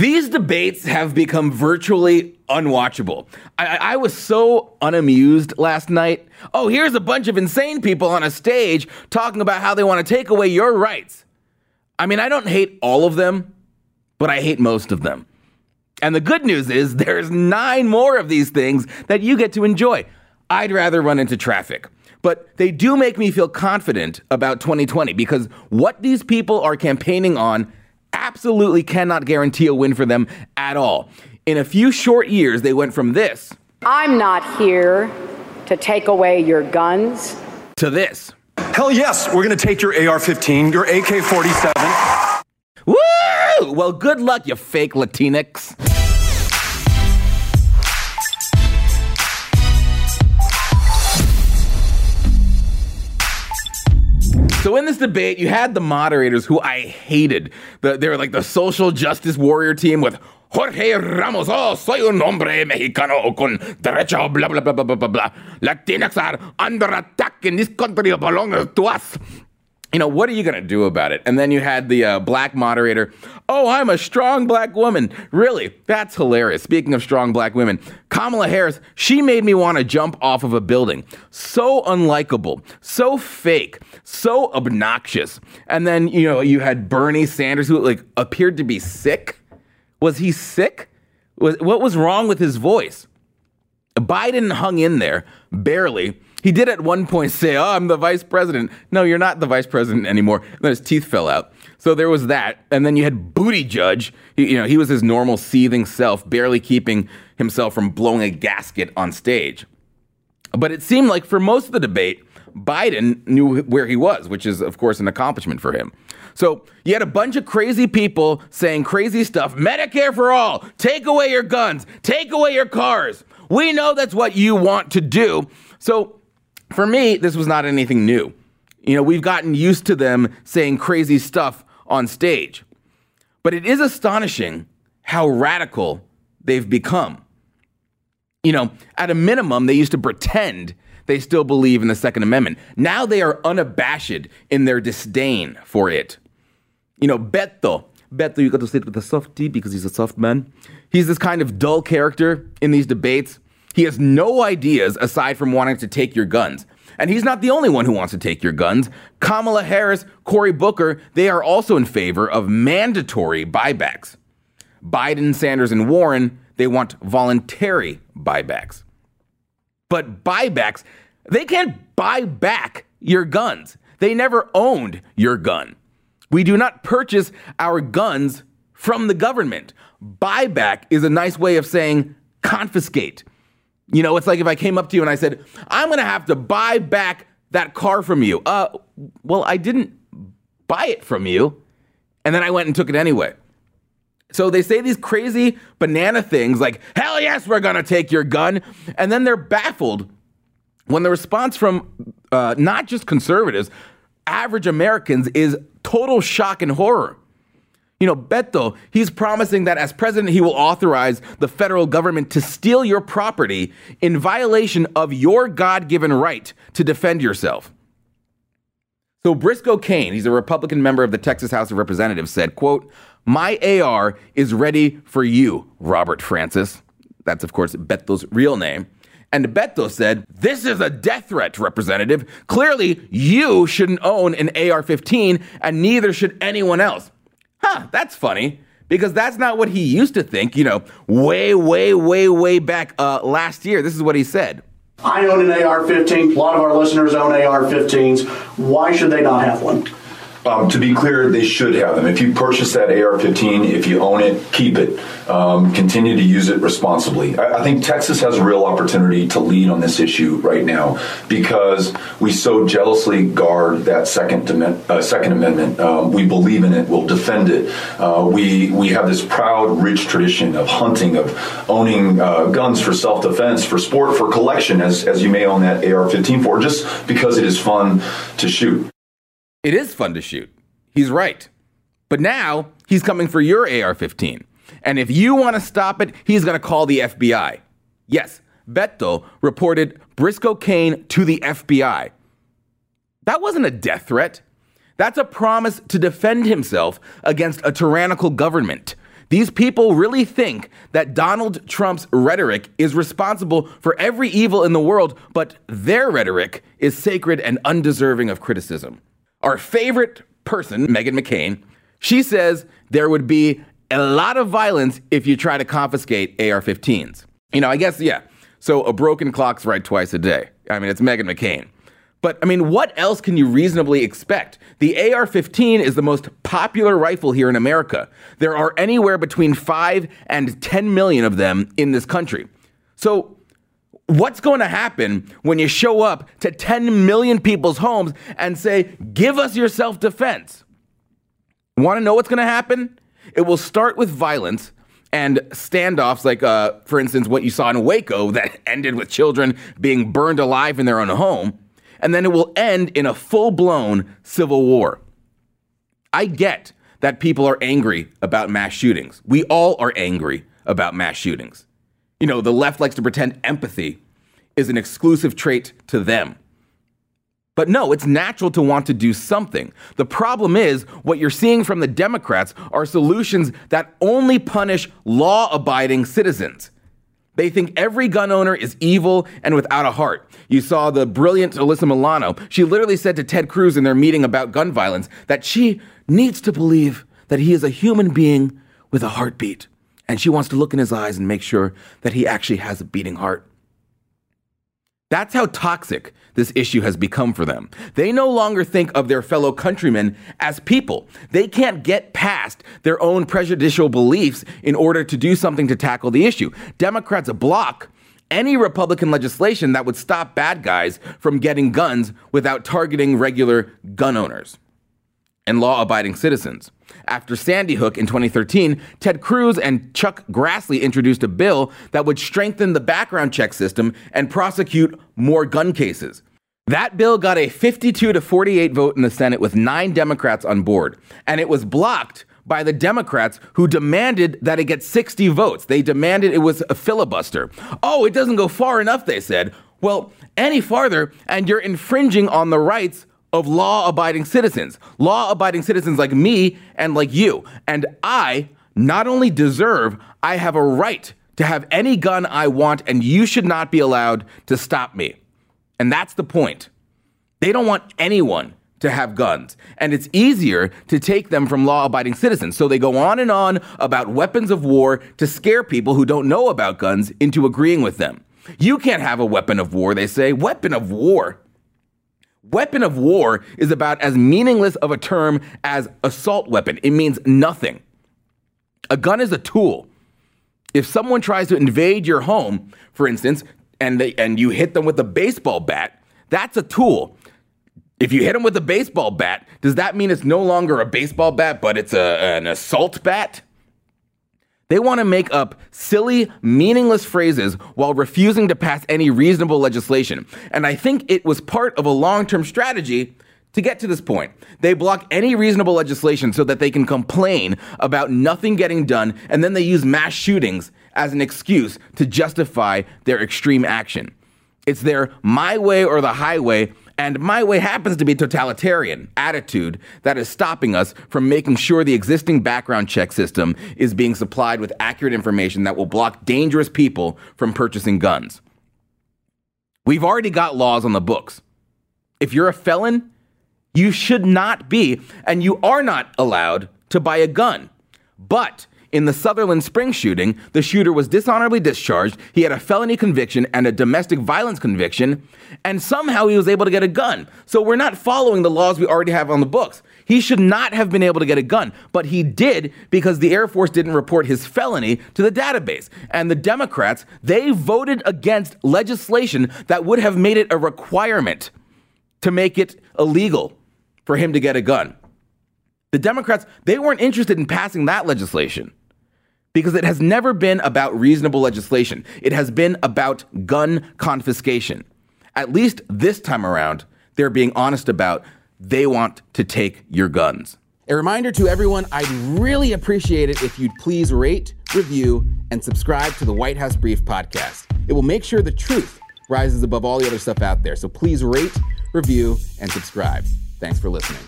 These debates have become virtually unwatchable. I, I, was so unamused last night. Oh, here's a bunch of insane people on a stage talking about how they want to take away your rights. I mean, I don't hate all of them, but I hate most of them. And the good news is there's nine more of these things that you get to enjoy. I'd rather run into traffic. But they do make me feel confident about 2020 because what these people are campaigning on absolutely cannot guarantee a win for them at all. In a few short years, they went from this I'm not here to take away your guns to this. Hell yes, we're going to take your AR 15, your AK 47. Woo! Well, good luck, you fake Latinx. So in this debate, you had the moderators who I hated. The, they were like the social justice warrior team with Jorge Ramos. Oh, soy un hombre mexicano con derecho, blah, blah, blah, blah, blah, blah. Latinx are under attack in this country belongs to us you know, what are you going to do about it? And then you had the uh, black moderator. Oh, I'm a strong black woman. Really? That's hilarious. Speaking of strong black women, Kamala Harris, she made me want to jump off of a building. So unlikable, so fake, so obnoxious. And then, you know, you had Bernie Sanders who like appeared to be sick. Was he sick? What was wrong with his voice? Biden hung in there, barely he did at one point say, Oh, I'm the vice president. No, you're not the vice president anymore. And then his teeth fell out. So there was that. And then you had Buttigieg. He, you know, he was his normal seething self, barely keeping himself from blowing a gasket on stage. But it seemed like for most of the debate, Biden knew where he was, which is, of course, an accomplishment for him. So you had a bunch of crazy people saying crazy stuff Medicare for all, take away your guns, take away your cars. We know that's what you want to do. So for me, this was not anything new. You know, we've gotten used to them saying crazy stuff on stage. But it is astonishing how radical they've become. You know, at a minimum, they used to pretend they still believe in the Second Amendment. Now they are unabashed in their disdain for it. You know, Beto, Beto, you got to sit with a soft T because he's a soft man. He's this kind of dull character in these debates. He has no ideas aside from wanting to take your guns. And he's not the only one who wants to take your guns. Kamala Harris, Cory Booker, they are also in favor of mandatory buybacks. Biden, Sanders, and Warren, they want voluntary buybacks. But buybacks, they can't buy back your guns. They never owned your gun. We do not purchase our guns from the government. Buyback is a nice way of saying confiscate. You know, it's like if I came up to you and I said, I'm going to have to buy back that car from you. Uh, well, I didn't buy it from you. And then I went and took it anyway. So they say these crazy banana things like, hell yes, we're going to take your gun. And then they're baffled when the response from uh, not just conservatives, average Americans is total shock and horror. You know, Beto, he's promising that as president, he will authorize the federal government to steal your property in violation of your God given right to defend yourself. So Briscoe Cain, he's a Republican member of the Texas House of Representatives, said, quote, My AR is ready for you, Robert Francis. That's, of course, Beto's real name. And Beto said, This is a death threat, Representative. Clearly, you shouldn't own an AR 15, and neither should anyone else huh, that's funny because that's not what he used to think, you know, way, way, way, way back uh, last year. This is what he said. I own an AR 15. A lot of our listeners own AR 15s. Why should they not have one? Um, to be clear, they should have them. If you purchase that AR-15, if you own it, keep it. Um, continue to use it responsibly. I, I, think Texas has a real opportunity to lead on this issue right now because we so jealously guard that Second, uh, second Amendment. Um, we believe in it. We'll defend it. Uh, we we have this proud, rich tradition of hunting, of owning uh, guns for self-defense, for sport, for collection, as as you may own that AR-15 for, just because it is fun to shoot. It is fun to shoot. He's right. But now he's coming for your AR 15. And if you want to stop it, he's going to call the FBI. Yes, Beto reported Briscoe Cain to the FBI. That wasn't a death threat. That's a promise to defend himself against a tyrannical government. These people really think that Donald Trump's rhetoric is responsible for every evil in the world, but their rhetoric is sacred and undeserving of criticism. Our favorite person, Meghan McCain, she says there would be a lot of violence if you try to confiscate AR 15s. You know, I guess, yeah. So a broken clock's right twice a day. I mean, it's Meghan McCain. But I mean, what else can you reasonably expect? The AR 15 is the most popular rifle here in America. There are anywhere between 5 and 10 million of them in this country. So, what's going to happen when you show up to 10 million people's homes and say, give us your self defense? Want to know what's going to happen? It will start with violence and standoffs, like, uh, for instance, what you saw in Waco that ended with children being burned alive in their own home and then it will end in a full blown civil war. I get that people are angry about mass shootings. We all are angry about mass shootings. You know, the left likes to pretend empathy is an exclusive trait to them. But no, it's natural to want to do something. The problem is, what you're seeing from the Democrats are solutions that only punish law abiding citizens. They think every gun owner is evil and without a heart. You saw the brilliant Alyssa Milano. She literally said to Ted Cruz in their meeting about gun violence that she needs to believe that he is a human being with a heartbeat. And she wants to look in his eyes and make sure that he actually has a beating heart. That's how toxic this issue has become for them. They no longer think of their fellow countrymen as people. They can't get past their own prejudicial beliefs in order to do something to tackle the issue. Democrats block any Republican legislation that would stop bad guys from getting guns without targeting regular gun owners and law abiding citizens. After Sandy Hook in 2013, Ted Cruz and Chuck Grassley introduced a bill that would strengthen the background check system and prosecute more gun cases. That bill got a 52 to 48 vote in the Senate with nine Democrats on board, and it was blocked by the Democrats who demanded that it get 60 votes. They demanded it was a filibuster. Oh, it doesn't go far enough, they said. Well, any farther, and you're infringing on the rights of law abiding citizens, law abiding citizens like me and like you. And I not only deserve, I have a right to have any gun I want, and you should not be allowed to stop me. And that's the point. They don't want anyone to have guns. And it's easier to take them from law abiding citizens. So they go on and on about weapons of war to scare people who don't know about guns into agreeing with them. You can't have a weapon of war, they say. Weapon of war? Weapon of war is about as meaningless of a term as assault weapon. It means nothing. A gun is a tool. If someone tries to invade your home, for instance, and they, and you hit them with a baseball bat, that's a tool. If you hit them with a baseball bat, does that mean it's no longer a baseball bat, but it's a, an assault bat? They want to make up silly, meaningless phrases while refusing to pass any reasonable legislation. And I think it was part of a long term strategy to get to this point. They block any reasonable legislation so that they can complain about nothing getting done, and then they use mass shootings as an excuse to justify their extreme action. It's their my way or the highway and my way happens to be totalitarian attitude that is stopping us from making sure the existing background check system is being supplied with accurate information that will block dangerous people from purchasing guns. We've already got laws on the books. If you're a felon, you should not be, and you are not allowed to buy a gun. But in the Sutherland Springs shooting, the shooter was dishonorably discharged. He had a felony conviction and a domestic violence conviction, and somehow he was able to get a gun. So we're not following the laws we already have on the books. He should not have been able to get a gun, but he did because the Air Force didn't report his felony to the database. And the Democrats, they voted against legislation that would have made it a requirement to make it illegal for him to get a gun. The Democrats, they weren't interested in passing that legislation because it has never been about reasonable legislation. It has been about gun confiscation. At least this time around, they're being honest about they want to take your guns. A reminder to everyone I'd really appreciate it if you'd please rate, review, and subscribe to the White House Brief podcast. It will make sure the truth rises above all the other stuff out there. So please rate, review, and subscribe. Thanks for listening.